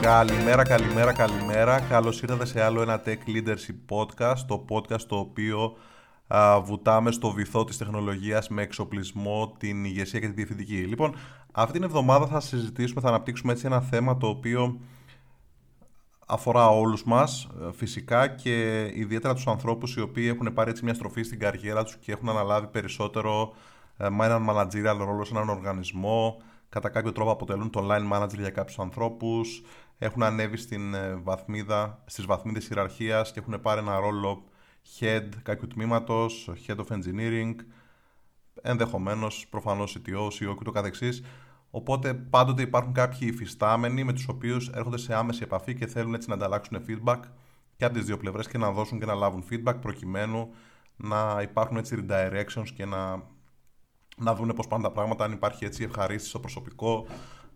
Καλημέρα, καλημέρα, καλημέρα. Καλώς ήρθατε σε άλλο ένα Tech Leadership Podcast, το podcast το οποίο α, βουτάμε στο βυθό της τεχνολογίας με εξοπλισμό, την ηγεσία και τη διευθυντική. Λοιπόν, αυτή την εβδομάδα θα συζητήσουμε, θα αναπτύξουμε έτσι ένα θέμα το οποίο αφορά όλους μας ε, φυσικά και ιδιαίτερα τους ανθρώπους οι οποίοι έχουν πάρει έτσι μια στροφή στην καριέρα τους και έχουν αναλάβει περισσότερο ε, με έναν managerial ρόλο σε έναν οργανισμό, κατά κάποιο τρόπο αποτελούν το line manager για κάποιους ανθρώπους, έχουν ανέβει στην ε, βαθμίδα, στις βαθμίδες ιεραρχίας και έχουν πάρει ένα ρόλο head κάποιου τμήματος, head of engineering, ενδεχομένως προφανώς CTO, CEO και το καθεξής. Οπότε πάντοτε υπάρχουν κάποιοι υφιστάμενοι με τους οποίους έρχονται σε άμεση επαφή και θέλουν έτσι να ανταλλάξουν feedback και από τις δύο πλευρές και να δώσουν και να λάβουν feedback προκειμένου να υπάρχουν έτσι redirections και να, να δουν πώς πάνε τα πράγματα, αν υπάρχει έτσι ευχαρίστηση στο προσωπικό,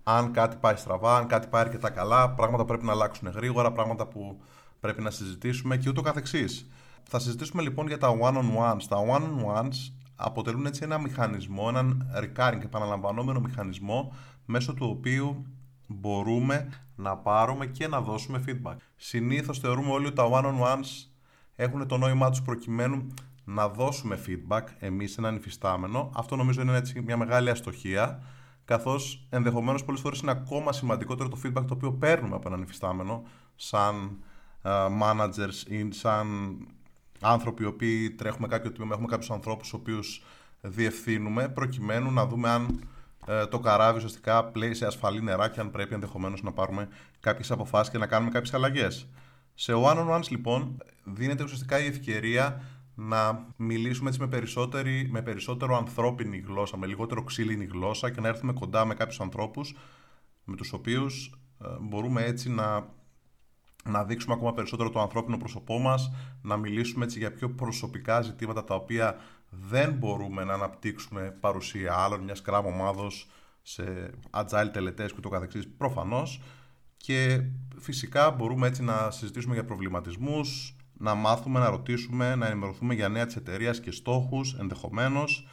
αν κάτι πάει στραβά, αν κάτι πάει αρκετά καλά, πράγματα που πρέπει να αλλάξουν γρήγορα, πράγματα που πρέπει να συζητήσουμε και ούτω καθεξής. Θα συζητήσουμε λοιπόν για τα one-on-ones. Τα one-on-ones αποτελούν έτσι ένα μηχανισμό, έναν recurring, επαναλαμβανόμενο μηχανισμό μέσω του οποίου μπορούμε να πάρουμε και να δώσουμε feedback. Συνήθως θεωρούμε όλοι ότι τα one-on-ones έχουν το νόημά τους προκειμένου να δώσουμε feedback εμείς έναν υφιστάμενο. Αυτό νομίζω είναι έτσι μια μεγάλη αστοχία, καθώς ενδεχομένως πολλές φορές είναι ακόμα σημαντικότερο το feedback το οποίο παίρνουμε από έναν υφιστάμενο, σαν uh, managers ή σαν άνθρωποι οι οποίοι τρέχουμε κάποιο τμήμα, έχουμε κάποιους ανθρώπους του οποίους διευθύνουμε, προκειμένου να δούμε αν ε, το καράβι ουσιαστικά πλέει σε ασφαλή νερά και αν πρέπει ενδεχομένως να πάρουμε κάποιες αποφάσεις και να κάνουμε κάποιες αλλαγές. Σε one-on-ones λοιπόν δίνεται ουσιαστικά η ευκαιρία να μιλήσουμε έτσι με, περισσότερη, με περισσότερο ανθρώπινη γλώσσα, με λιγότερο ξύλινη γλώσσα και να έρθουμε κοντά με κάποιους ανθρώπους με τους οποίους ε, μπορούμε έτσι να να δείξουμε ακόμα περισσότερο το ανθρώπινο πρόσωπό μας, να μιλήσουμε έτσι για πιο προσωπικά ζητήματα τα οποία δεν μπορούμε να αναπτύξουμε παρουσία άλλων, μιας scrum ομάδος σε agile τελετές και το καθεξής. Προφανώς. Και φυσικά μπορούμε έτσι να συζητήσουμε για προβληματισμούς, να μάθουμε, να ρωτήσουμε, να ενημερωθούμε για νέα της εταιρείας και στόχους ενδεχομένως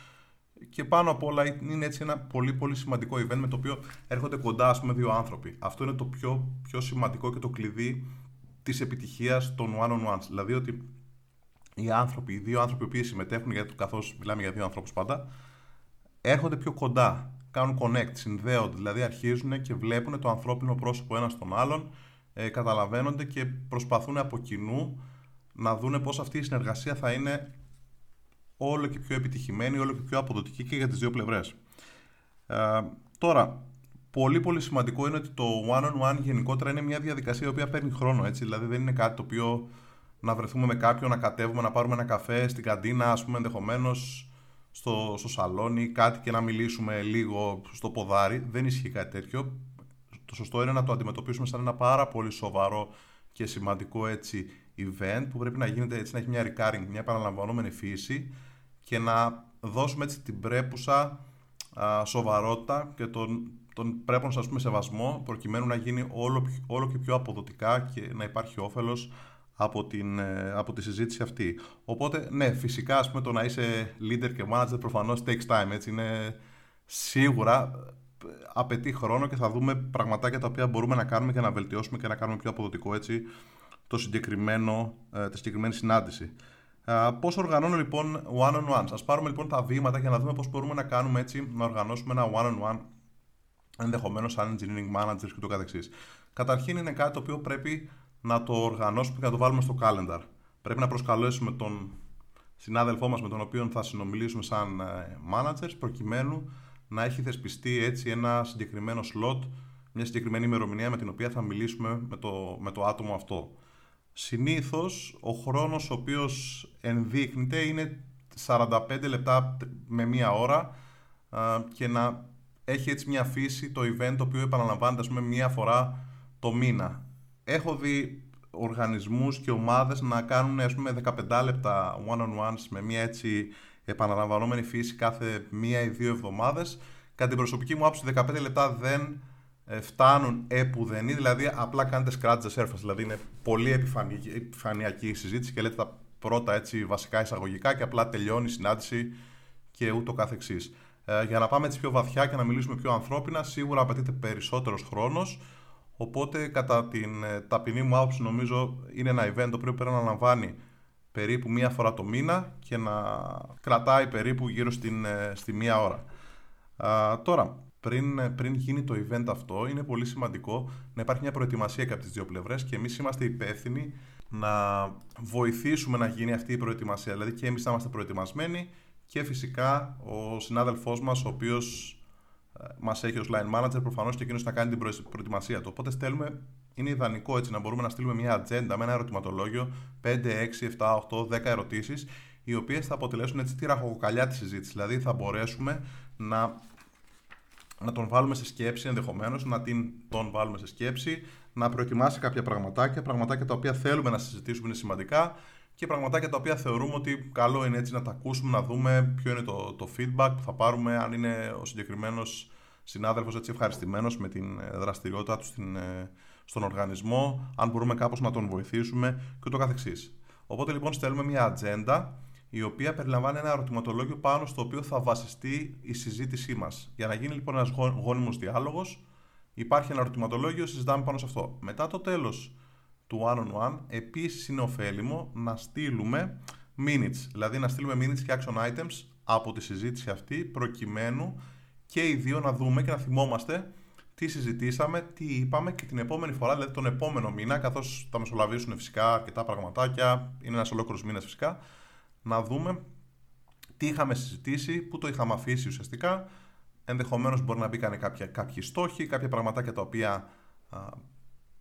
και πάνω απ' όλα είναι έτσι ένα πολύ πολύ σημαντικό event με το οποίο έρχονται κοντά ας πούμε δύο άνθρωποι. Αυτό είναι το πιο, πιο σημαντικό και το κλειδί της επιτυχίας των one-on-ones. Δηλαδή ότι οι άνθρωποι, οι δύο άνθρωποι που συμμετέχουν, γιατί καθώς μιλάμε για δύο ανθρώπους πάντα, έρχονται πιο κοντά, κάνουν connect, συνδέονται, δηλαδή αρχίζουν και βλέπουν το ανθρώπινο πρόσωπο ένας τον άλλον, ε, καταλαβαίνονται και προσπαθούν από κοινού να δούνε πώς αυτή η συνεργασία θα είναι όλο και πιο επιτυχημένη, όλο και πιο αποδοτική και για τις δύο πλευρές. Ε, τώρα, πολύ πολύ σημαντικό είναι ότι το one-on-one γενικότερα είναι μια διαδικασία η οποία παίρνει χρόνο. Έτσι. Δηλαδή δεν είναι κάτι το οποίο να βρεθούμε με κάποιον, να κατέβουμε, να πάρουμε ένα καφέ στην καντίνα, ας πούμε ενδεχομένως στο, στο σαλόνι, κάτι και να μιλήσουμε λίγο στο ποδάρι. Δεν ισχύει κάτι τέτοιο. Το σωστό είναι να το αντιμετωπίσουμε σαν ένα πάρα πολύ σοβαρό και σημαντικό έτσι event που πρέπει να γίνεται έτσι, να έχει μια recurring, μια επαναλαμβανόμενη φύση και να δώσουμε έτσι την πρέπουσα α, σοβαρότητα και τον τον πρέπει να σας πούμε σεβασμό προκειμένου να γίνει όλο, όλο και πιο αποδοτικά και να υπάρχει όφελος από, την, ε, από τη συζήτηση αυτή. Οπότε, ναι, φυσικά ας πούμε, το να είσαι leader και manager προφανώς takes time, έτσι είναι σίγουρα απαιτεί χρόνο και θα δούμε πραγματάκια τα οποία μπορούμε να κάνουμε και να βελτιώσουμε και να κάνουμε πιο αποδοτικό έτσι το συγκεκριμένο, ε, τη συγκεκριμένη συνάντηση. Πώς οργανώνω λοιπόν one-on-one. Ας πάρουμε λοιπόν τα βήματα για να δούμε πώς μπορούμε να κάνουμε έτσι, να οργανώσουμε ένα one-on-one ενδεχομένως σαν engineering managers και το καθεξής. Καταρχήν είναι κάτι το οποίο πρέπει να το οργανώσουμε και να το βάλουμε στο calendar. Πρέπει να προσκαλέσουμε τον συνάδελφό μας με τον οποίο θα συνομιλήσουμε σαν ε, managers προκειμένου να έχει θεσπιστεί έτσι ένα συγκεκριμένο slot, μια συγκεκριμένη ημερομηνία με την οποία θα μιλήσουμε με το, με το άτομο αυτό. Συνήθως ο χρόνος ο οποίος ενδείχνεται είναι 45 λεπτά με μία ώρα και να έχει έτσι μια φύση το event το οποίο επαναλαμβάνεται ας πούμε μία φορά το μήνα. Έχω δει οργανισμούς και ομάδες να κάνουν ας πούμε 15 λεπτά one-on-ones με μια έτσι επαναλαμβανόμενη φύση κάθε μία ή δύο εβδομάδες. Κατά την προσωπική μου άποψη 15 λεπτά δεν ε, φτάνουν επουδενή, δηλαδή απλά κάνετε scratch the surface, δηλαδή είναι πολύ επιφανειακή η συζήτηση και λέτε τα πρώτα έτσι βασικά εισαγωγικά και απλά τελειώνει η συνάντηση και ούτω καθεξής. Ε, για να πάμε έτσι πιο βαθιά και να μιλήσουμε πιο ανθρώπινα, σίγουρα απαιτείται περισσότερος χρόνος. Οπότε, κατά την ε, ταπεινή μου άποψη, νομίζω είναι ένα event το οποίο πρέπει να αναλαμβάνει περίπου μία φορά το μήνα και να κρατάει περίπου γύρω στην, ε, στη μία ώρα. τώρα, πριν, ε, πριν γίνει το event αυτό, είναι πολύ σημαντικό να υπάρχει μια προετοιμασία και από τις δύο πλευρές και εμείς είμαστε υπεύθυνοι να βοηθήσουμε να γίνει αυτή η προετοιμασία. Δηλαδή και εμείς να είμαστε προετοιμασμένοι και φυσικά ο συνάδελφός μας, ο οποίος ε, μας έχει ως line manager, προφανώς και εκείνος να κάνει την προετοιμασία του. Οπότε στέλνουμε, είναι ιδανικό έτσι να μπορούμε να στείλουμε μια ατζέντα με ένα ερωτηματολόγιο 5, 6, 7, 8, 10 ερωτήσεις, οι οποίες θα αποτελέσουν έτσι τη ραχοκοκαλιά της συζήτησης. Δηλαδή θα μπορέσουμε να, να τον βάλουμε σε σκέψη ενδεχομένως, να την, τον βάλουμε σε σκέψη, να προετοιμάσει κάποια πραγματάκια, πραγματάκια τα οποία θέλουμε να συζητήσουμε είναι σημαντικά και πραγματάκια τα οποία θεωρούμε ότι καλό είναι έτσι να τα ακούσουμε, να δούμε ποιο είναι το, το feedback που θα πάρουμε, αν είναι ο συγκεκριμένος συνάδελφος έτσι ευχαριστημένος με την ε, δραστηριότητά του στην, ε, στον οργανισμό, αν μπορούμε κάπως να τον βοηθήσουμε και ούτω καθεξής. Οπότε λοιπόν στέλνουμε μια ατζέντα η οποία περιλαμβάνει ένα ερωτηματολόγιο πάνω στο οποίο θα βασιστεί η συζήτησή μας. Για να γίνει λοιπόν ένας γόνιμος διάλογος, υπάρχει ένα ερωτηματολόγιο, συζητάμε πάνω σε αυτό. Μετά το τέλος του one-on-one, επίσης είναι ωφέλιμο να στείλουμε minutes, δηλαδή να στείλουμε minutes και action items από τη συζήτηση αυτή, προκειμένου και οι δύο να δούμε και να θυμόμαστε τι συζητήσαμε, τι είπαμε και την επόμενη φορά, δηλαδή τον επόμενο μήνα, καθώς θα μεσολαβήσουν φυσικά αρκετά πραγματάκια, είναι ένας ολόκληρος μήνας φυσικά, να δούμε τι είχαμε συζητήσει, πού το είχαμε αφήσει ουσιαστικά, ενδεχομένως μπορεί να μπήκαν κάποια, κάποιοι στόχοι, κάποια πραγματάκια τα οποία α,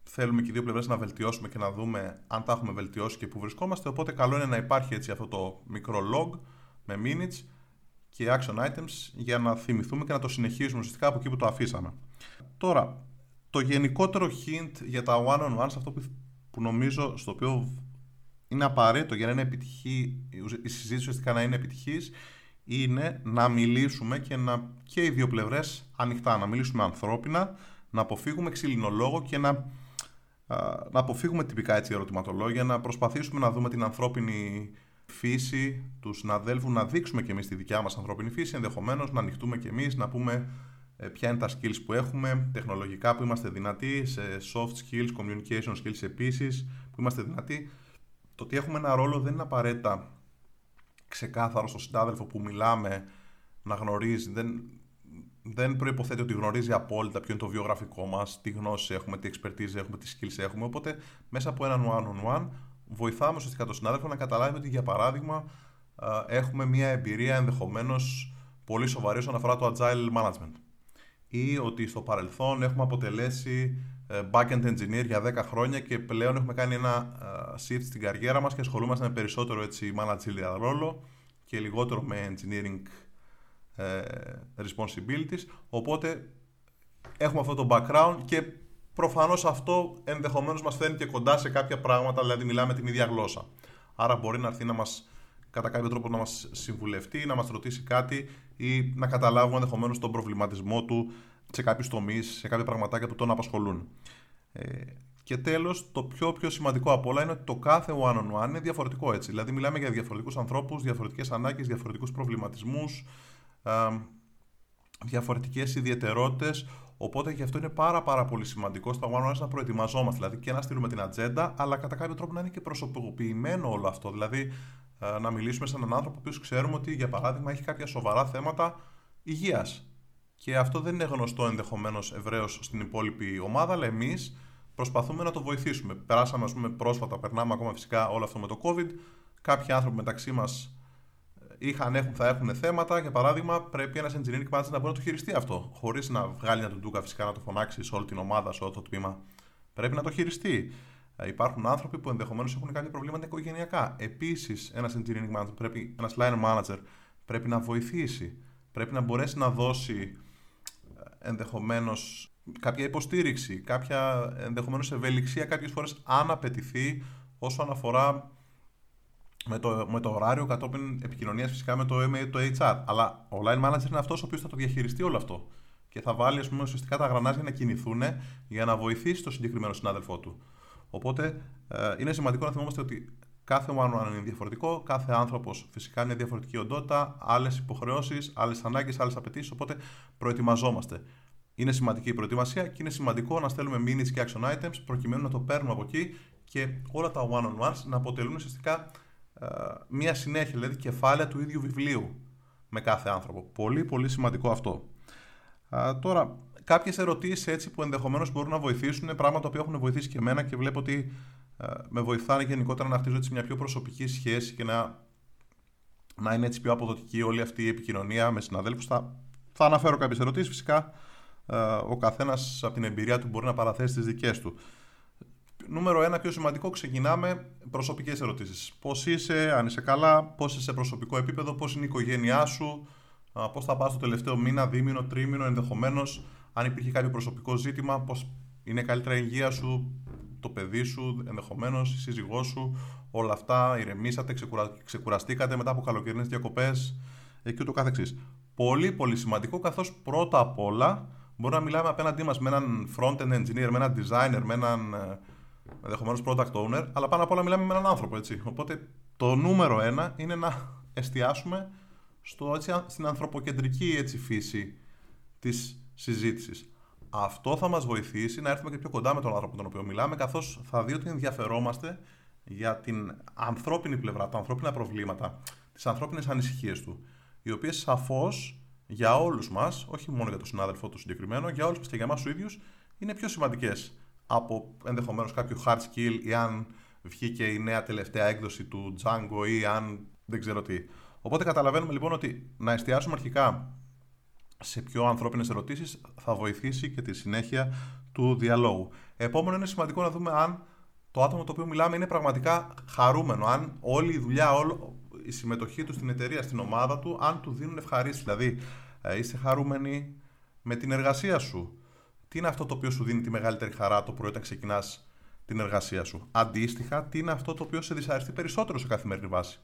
θέλουμε και οι δύο πλευρές να βελτιώσουμε και να δούμε αν τα έχουμε βελτιώσει και πού βρισκόμαστε, οπότε καλό είναι να υπάρχει έτσι αυτό το μικρό log με minutes, και action items για να θυμηθούμε και να το συνεχίσουμε ουσιαστικά από εκεί που το αφήσαμε. Τώρα, το γενικότερο hint για τα one-on-ones, αυτό που, νομίζω στο οποίο είναι απαραίτητο για να είναι επιτυχή, η συζήτηση ουσιαστικά να είναι επιτυχής, είναι να μιλήσουμε και, να, και οι δύο πλευρές ανοιχτά, να μιλήσουμε ανθρώπινα, να αποφύγουμε ξυλινολόγο και να, να αποφύγουμε τυπικά έτσι ερωτηματολόγια, να προσπαθήσουμε να δούμε την ανθρώπινη φύση τους συναδέλφους, να δείξουμε και εμείς τη δικιά μας ανθρώπινη φύση, ενδεχομένως να ανοιχτούμε και εμείς, να πούμε ε, ποια είναι τα skills που έχουμε, τεχνολογικά που είμαστε δυνατοί, σε soft skills, communication skills επίσης, που είμαστε δυνατοί. Το ότι έχουμε ένα ρόλο δεν είναι απαραίτητα ξεκάθαρο στο συνάδελφο που μιλάμε να γνωρίζει. Δεν, δεν προποθέτει ότι γνωρίζει απόλυτα ποιο είναι το βιογραφικό μας, τι γνώσει έχουμε, τι expertise έχουμε, τι skills έχουμε. Οπότε μέσα από έναν one-on-one βοηθάμε ουσιαστικά τον συνάδελφο να καταλάβει ότι για παράδειγμα έχουμε μια εμπειρία ενδεχομένως πολύ σοβαρή όσον αφορά το agile management. Ή ότι στο παρελθόν έχουμε αποτελέσει ε, backend engineer για 10 χρόνια και πλέον έχουμε κάνει ένα shift στην καριέρα μας και ασχολούμαστε με περισσότερο έτσι managerial ρόλο και λιγότερο με engineering ε, responsibilities. Οπότε έχουμε αυτό το background και προφανώς αυτό ενδεχομένως μας φέρνει και κοντά σε κάποια πράγματα, δηλαδή μιλάμε την ίδια γλώσσα. Άρα μπορεί να έρθει να μας κατά κάποιο τρόπο να μας συμβουλευτεί, να μας ρωτήσει κάτι ή να καταλάβουμε ενδεχομένως τον προβληματισμό του σε κάποιους τομείς, σε κάποια πραγματάκια που τον απασχολούν. Ε, και τέλος, το πιο, πιο σημαντικό από όλα είναι ότι το κάθε one-on-one είναι διαφορετικό έτσι. Δηλαδή, μιλάμε για διαφορετικούς ανθρώπους, διαφορετικές ανάγκες, διαφορετικούς προβληματισμούς, ε, διαφορετικές ιδιαιτερότητες. Οπότε και αυτό είναι πάρα, πάρα πολύ σημαντικό στα one να προετοιμαζόμαστε. Δηλαδή και να στείλουμε την ατζέντα, αλλά κατά κάποιο τρόπο να είναι και προσωποποιημένο όλο αυτό. Δηλαδή ε, να μιλήσουμε σε έναν άνθρωπο που ξέρουμε ότι για παράδειγμα έχει κάποια σοβαρά θέματα υγείας. Και αυτό δεν είναι γνωστό ενδεχομένως ευρέως στην υπόλοιπη ομάδα, αλλά εμείς προσπαθούμε να το βοηθήσουμε. Περάσαμε, ας πούμε, πρόσφατα, περνάμε ακόμα φυσικά όλο αυτό με το COVID. Κάποιοι άνθρωποι μεταξύ μας είχαν, έχουν, θα έχουν θέματα. Για παράδειγμα, πρέπει ένας engineering manager να μπορεί να το χειριστεί αυτό. Χωρίς να βγάλει ένα τουντούκα φυσικά να το φωνάξει σε όλη την ομάδα, σε όλο το τμήμα. Πρέπει να το χειριστεί. Ε, υπάρχουν άνθρωποι που ενδεχομένως έχουν κάποια προβλήματα οικογενειακά. Επίσης, ένας engineering manager, πρέπει, ένας line manager πρέπει να βοηθήσει. Πρέπει να μπορέσει να δώσει ε, ενδεχομένως κάποια υποστήριξη, κάποια ενδεχομένως ευελιξία κάποιες φορές αν απαιτηθεί όσον αφορά με το, με το ωράριο κατόπιν επικοινωνίας φυσικά με το, με το HR. Αλλά ο line manager είναι αυτός ο οποίος θα το διαχειριστεί όλο αυτό. Και θα βάλει, ας πούμε, ουσιαστικά τα γρανάζια να κινηθούν για να βοηθήσει το συγκεκριμένο συνάδελφό του. Οπότε ε, είναι σημαντικό να θυμόμαστε ότι κάθε one on είναι διαφορετικό, κάθε άνθρωπος φυσικά είναι διαφορετική οντότητα, άλλες υποχρεώσεις, άλλες ανάγκες, άλλες απαιτήσεις. Οπότε προετοιμαζόμαστε. Είναι σημαντική η προετοιμασία και είναι σημαντικό να στέλνουμε minutes και action items προκειμένου να το παίρνουμε από εκεί και όλα τα one-on-ones να αποτελούν ουσιαστικά ε, μία συνέχεια, δηλαδή κεφάλαια του ίδιου βιβλίου με κάθε άνθρωπο. Πολύ πολύ σημαντικό αυτό. Α, τώρα, κάποιες ερωτήσεις έτσι που ενδεχομένως μπορούν να βοηθήσουν είναι πράγματα που έχουν βοηθήσει και εμένα και βλέπω ότι ε, με βοηθάνε γενικότερα να χτίζω έτσι μια πιο προσωπική σχέση και να, να είναι έτσι πιο αποδοτική όλη αυτή η επικοινωνία με συναδέλφους. Θα, θα αναφέρω κάποιες ερωτήσεις φυσικά. Ε, ο καθένας από την εμπειρία του μπορεί να παραθέσει τις δικές του. Νούμερο ένα, πιο σημαντικό, ξεκινάμε προσωπικές ερωτήσεις. Πώς είσαι, αν είσαι καλά, πώς είσαι σε προσωπικό επίπεδο, πώς είναι η οικογένειά σου, πώς θα πας το τελευταίο μήνα, δίμηνο, τρίμηνο, ενδεχομένως, αν υπήρχε κάποιο προσωπικό ζήτημα, πώς είναι καλύτερα η υγεία σου, το παιδί σου, ενδεχομένως, η σύζυγός σου, όλα αυτά, ηρεμήσατε, ξεκουρα... ξεκουραστήκατε μετά από καλοκαιρινές διακοπές και ούτω καθεξής. Πολύ πολύ σημαντικό, καθώς πρώτα απ' όλα μπορεί να μιλάμε απέναντί μας με έναν front-end engineer, με έναν designer, με έναν ε, ενδεχομένως product owner, αλλά πάνω απ' όλα μιλάμε με έναν άνθρωπο. Έτσι. Οπότε το νούμερο ένα είναι να εστιάσουμε στο, έτσι, στην ανθρωποκεντρική έτσι, φύση της συζήτησης. Αυτό θα μας βοηθήσει να έρθουμε και πιο κοντά με τον άνθρωπο με τον οποίο μιλάμε, καθώς θα δει ότι ενδιαφερόμαστε για την ανθρώπινη πλευρά, τα ανθρώπινα προβλήματα, τις ανθρώπινες ανησυχίες του, οι οποίες σαφώς για όλους μας, όχι μόνο για τον συνάδελφό του συγκεκριμένο, για όλους μας και για εμάς τους ίδιους, είναι πιο σημαντικές από ενδεχομένως κάποιο hard skill ή αν βγήκε η νέα τελευταία έκδοση του Django ή αν δεν ξέρω τι. Οπότε καταλαβαίνουμε λοιπόν ότι να εστιάσουμε αρχικά σε πιο ανθρώπινες ερωτήσεις θα βοηθήσει και τη συνέχεια του διαλόγου. Επόμενο είναι σημαντικό να δούμε αν το άτομο το οποίο μιλάμε είναι πραγματικά χαρούμενο, αν όλη η δουλειά, όλη η συμμετοχή του στην εταιρεία, στην ομάδα του, αν του δίνουν ευχαρίστηση. Δηλαδή, ε, είσαι χαρούμενη με την εργασία σου, τι είναι αυτό το οποίο σου δίνει τη μεγαλύτερη χαρά το πρωί όταν ξεκινάς την εργασία σου; Αντίστοιχα, τι είναι αυτό το οποίο σε δυσαρεστεί περισσότερο σε καθημερινή βάση;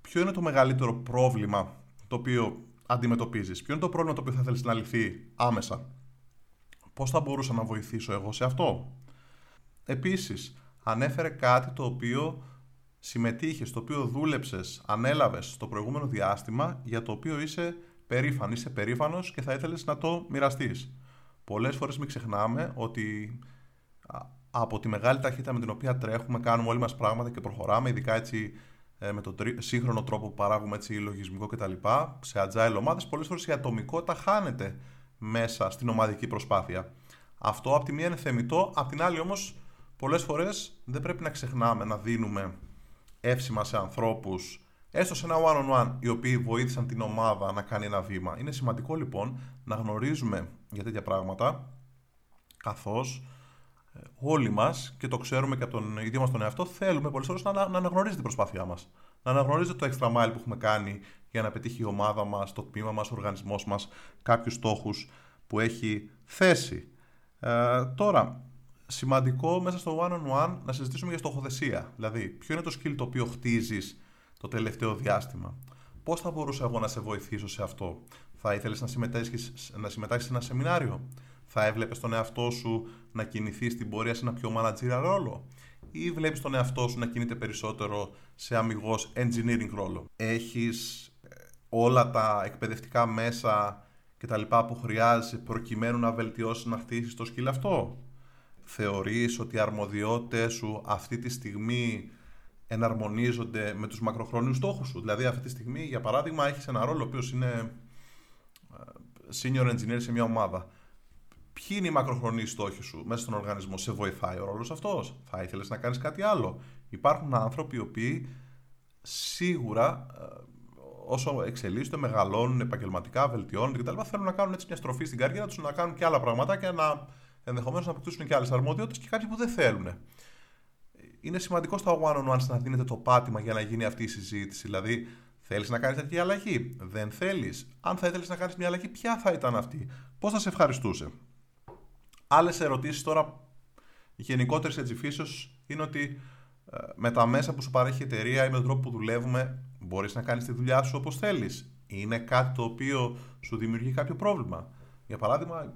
Ποιο είναι το μεγαλύτερο πρόβλημα το οποίο αντιμετωπίζεις, Ποιο είναι το πρόβλημα το οποίο θα θέλεις να λυθεί άμεσα; Πώς θα μπορούσα να βοηθήσω εγώ σε αυτό; Επίσης, ανέφερε κάτι το οποίο συμμετείχες, το οποίο δούλεψες, ανέλαβες στο προηγούμενο διάστημα, για το οποίο είσαι περήφανο, είσαι περήφανος και θα ήθελες να το μοιραστείς. Πολλές φορές μην ξεχνάμε ότι από τη μεγάλη ταχύτητα με την οποία τρέχουμε, κάνουμε όλοι μας πράγματα και προχωράμε, ειδικά έτσι ε, με τον σύγχρονο τρόπο που παράγουμε έτσι λογισμικό κτλ. Σε agile ομάδες, πολλές φορές η ατομικότητα χάνεται μέσα στην ομαδική προσπάθεια. Αυτό από τη μία είναι θεμητό, απ' την άλλη όμως πολλές φορές δεν πρέπει να ξεχνάμε να δίνουμε εύσημα σε ανθρώπους, έστω σε ένα one-on-one, οι οποίοι βοήθησαν την ομάδα να κάνει ένα βήμα. Είναι σημαντικό λοιπόν να γνωρίζουμε για τέτοια πράγματα, καθώς ε, όλοι μας, και το ξέρουμε και από τον ίδιο μας τον εαυτό, θέλουμε πολλές φορές να, να αναγνωρίζει την προσπάθειά μας. Να αναγνωρίζετε το extra mile που έχουμε κάνει για να πετύχει η ομάδα μας, το τμήμα μας, ο οργανισμός μας, κάποιους στόχους που έχει θέσει. Ε, τώρα, σημαντικό μέσα στο one-on-one να συζητήσουμε για στοχοθεσία. Δηλαδή, ποιο είναι το skill το οποίο χτίζεις το τελευταίο διάστημα. Πώς θα μπορούσα εγώ να σε βοηθήσω σε αυτό, Θα ήθελες να συμμετάσχεις να συμμετάσχεις σε ένα σεμινάριο, Θα έβλεπες τον εαυτό σου να κινηθείς στην πορεία σε ένα πιο managerial ρόλο, ή βλέπεις τον εαυτό σου να κινείται περισσότερο σε αμυγός engineering ρόλο; Έχεις ε, όλα τα εκπαιδευτικά μέσα και τα λοιπά που χρειάζεσαι προκειμένου να βελτιώσεις να χτίσεις το σκύλ αυτό; Θεωρείς ότι οι αρμοδιότητες σου αυτή τη στιγμή εναρμονίζονται με τους μακροχρόνιους στόχους σου; Δηλαδή αυτή τη στιγμή, για παράδειγμα, έχεις ένα ρόλο ο οποίος είναι ε, senior engineer σε μια ομάδα. Ποιοι είναι οι μακροχρονοί στόχοι σου μέσα στον οργανισμό, σε βοηθάει ο ρόλος αυτός, θα ήθελες να κάνεις κάτι άλλο; Υπάρχουν άνθρωποι οι οποίοι σίγουρα ε, όσο εξελίσσονται, μεγαλώνουν επαγγελματικά, βελτιώνουν κτλ. Θέλουν να κάνουν έτσι μια στροφή στην καριέρα τους, να κάνουν και άλλα πράγματα και να ενδεχομένως να αποκτήσουν και άλλες αρμοδιότητες και κάποιοι που δεν θέλουν είναι σημαντικό στα one-on-ones να δίνετε το πάτημα για να γίνει αυτή η συζήτηση. Δηλαδή, θέλεις να κάνεις τέτοια αλλαγή, δεν θέλεις. Αν θα ήθελες να κάνεις μια αλλαγή, ποια θα ήταν αυτή, πώς θα σε ευχαριστούσε; Άλλες ερωτήσεις τώρα γενικότερη έτσι φύσεως είναι ότι ε, με τα μέσα που σου παρέχει η εταιρεία ή με τον τρόπο που δουλεύουμε, μπορείς να κάνεις τη δουλειά σου όπως θέλεις. Είναι κάτι το οποίο σου δημιουργεί κάποιο πρόβλημα. Για παράδειγμα,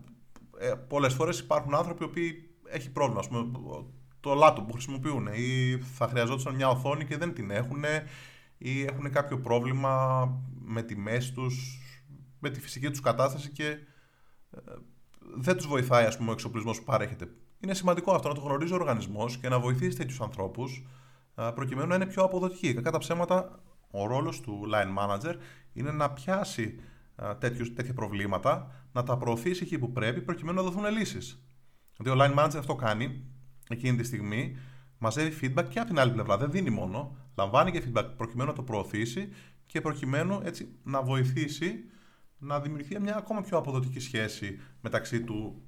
ε, πολλές φορές υπάρχουν άνθρωποι που έχει πρόβλημα. Ας πούμε, το laptop που χρησιμοποιούν ή θα χρειαζόταν μια οθόνη και δεν την έχουν ή έχουν κάποιο πρόβλημα με τη μέση τους, με τη φυσική τους κατάσταση και ε, δεν τους βοηθάει ας πούμε, ο εξοπλισμός που παρέχεται. Είναι σημαντικό αυτό να το γνωρίζει ο οργανισμός και να βοηθήσει τέτοιους ανθρώπους προκειμένου να είναι πιο αποδοτικοί. Κατά ψέματα, ο ρόλος του line manager είναι να πιάσει τέτοιους, τέτοια προβλήματα, να τα προωθήσει εκεί που πρέπει προκειμένου να δοθούν λύσεις. Γιατί ο line manager αυτό κάνει εκείνη τη στιγμή, μαζεύει feedback και από την άλλη πλευρά. Δεν δίνει μόνο, λαμβάνει και feedback προκειμένου να το προωθήσει και προκειμένου έτσι να βοηθήσει να δημιουργηθεί μια ακόμα πιο αποδοτική σχέση μεταξύ του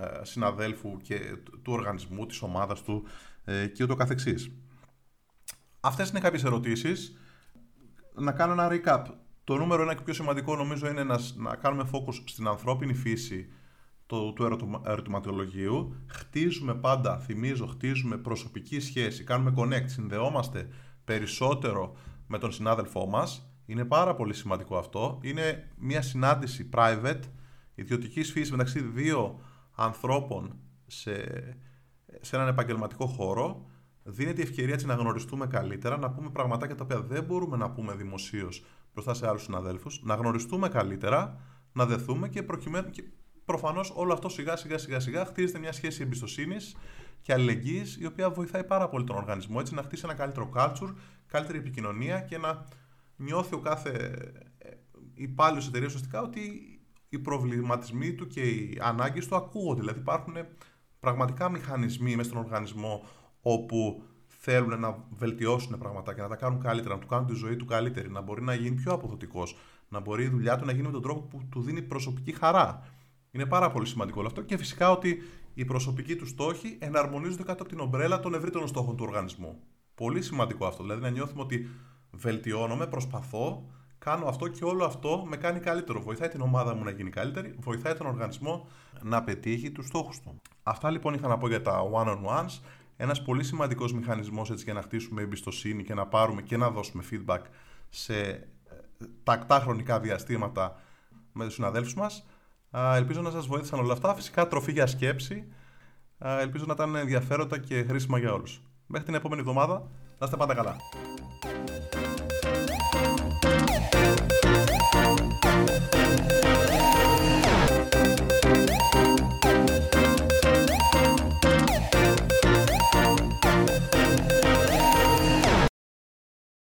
ε, συναδέλφου και του οργανισμού, της ομάδας του ε, και ούτω καθεξής. Αυτές είναι κάποιες ερωτήσεις. Να κάνω ένα recap. Το νούμερο ένα και πιο σημαντικό νομίζω είναι να, να κάνουμε focus στην ανθρώπινη φύση του, του ερωτηματολογίου. Χτίζουμε πάντα, θυμίζω, χτίζουμε προσωπική σχέση, κάνουμε connect, συνδεόμαστε περισσότερο με τον συνάδελφό μας είναι πάρα πολύ σημαντικό αυτό. Είναι μια συνάντηση private, ιδιωτικής φύσης μεταξύ δύο ανθρώπων σε, σε έναν επαγγελματικό χώρο. Δίνεται η ευκαιρία έτσι να γνωριστούμε καλύτερα, να πούμε πραγματάκια τα οποία δεν μπορούμε να πούμε δημοσίως μπροστά σε άλλους συναδέλφους, να γνωριστούμε καλύτερα, να δεθούμε και προκειμένου. Και προφανώς όλο αυτό σιγά σιγά σιγά σιγά χτίζεται μια σχέση εμπιστοσύνης και αλληλεγγύης, η οποία βοηθάει πάρα πολύ τον οργανισμό έτσι να χτίσει ένα καλύτερο culture, καλύτερη επικοινωνία και να νιώθει ο κάθε ε, υπάλληλος εταιρείας ουσιαστικά ότι οι προβληματισμοί του και οι ανάγκες του ακούγονται. Δηλαδή υπάρχουν πραγματικά μηχανισμοί μέσα στον οργανισμό όπου θέλουν να βελτιώσουν πράγματα και να τα κάνουν καλύτερα, να του κάνουν τη ζωή του καλύτερη, να μπορεί να γίνει πιο αποδοτικός, να μπορεί η δουλειά του να γίνει με τον τρόπο που του δίνει προσωπική χαρά. Είναι πάρα πολύ σημαντικό όλο αυτό και φυσικά ότι οι προσωπικοί του στόχοι εναρμονίζονται κάτω από την ομπρέλα των ευρύτερων στόχων του οργανισμού. Πολύ σημαντικό αυτό. Δηλαδή να νιώθουμε ότι βελτιώνομαι, προσπαθώ, κάνω αυτό και όλο αυτό με κάνει καλύτερο. Βοηθάει την ομάδα μου να γίνει καλύτερη, βοηθάει τον οργανισμό να πετύχει τους στόχους του. Αυτά λοιπόν είχα να πω για τα one-on-ones ένας πολύ σημαντικός μηχανισμός έτσι για να χτίσουμε εμπιστοσύνη και να πάρουμε και να δώσουμε feedback σε ε, τακτά χρονικά διαστήματα με τους συναδέλφους μας. Ελπίζω να σας βοήθησαν όλα αυτά. Φυσικά τροφή για σκέψη. Ελπίζω να ήταν ενδιαφέροντα και χρήσιμα για όλους. Μέχρι την επόμενη εβδομάδα. Να είστε πάντα καλά.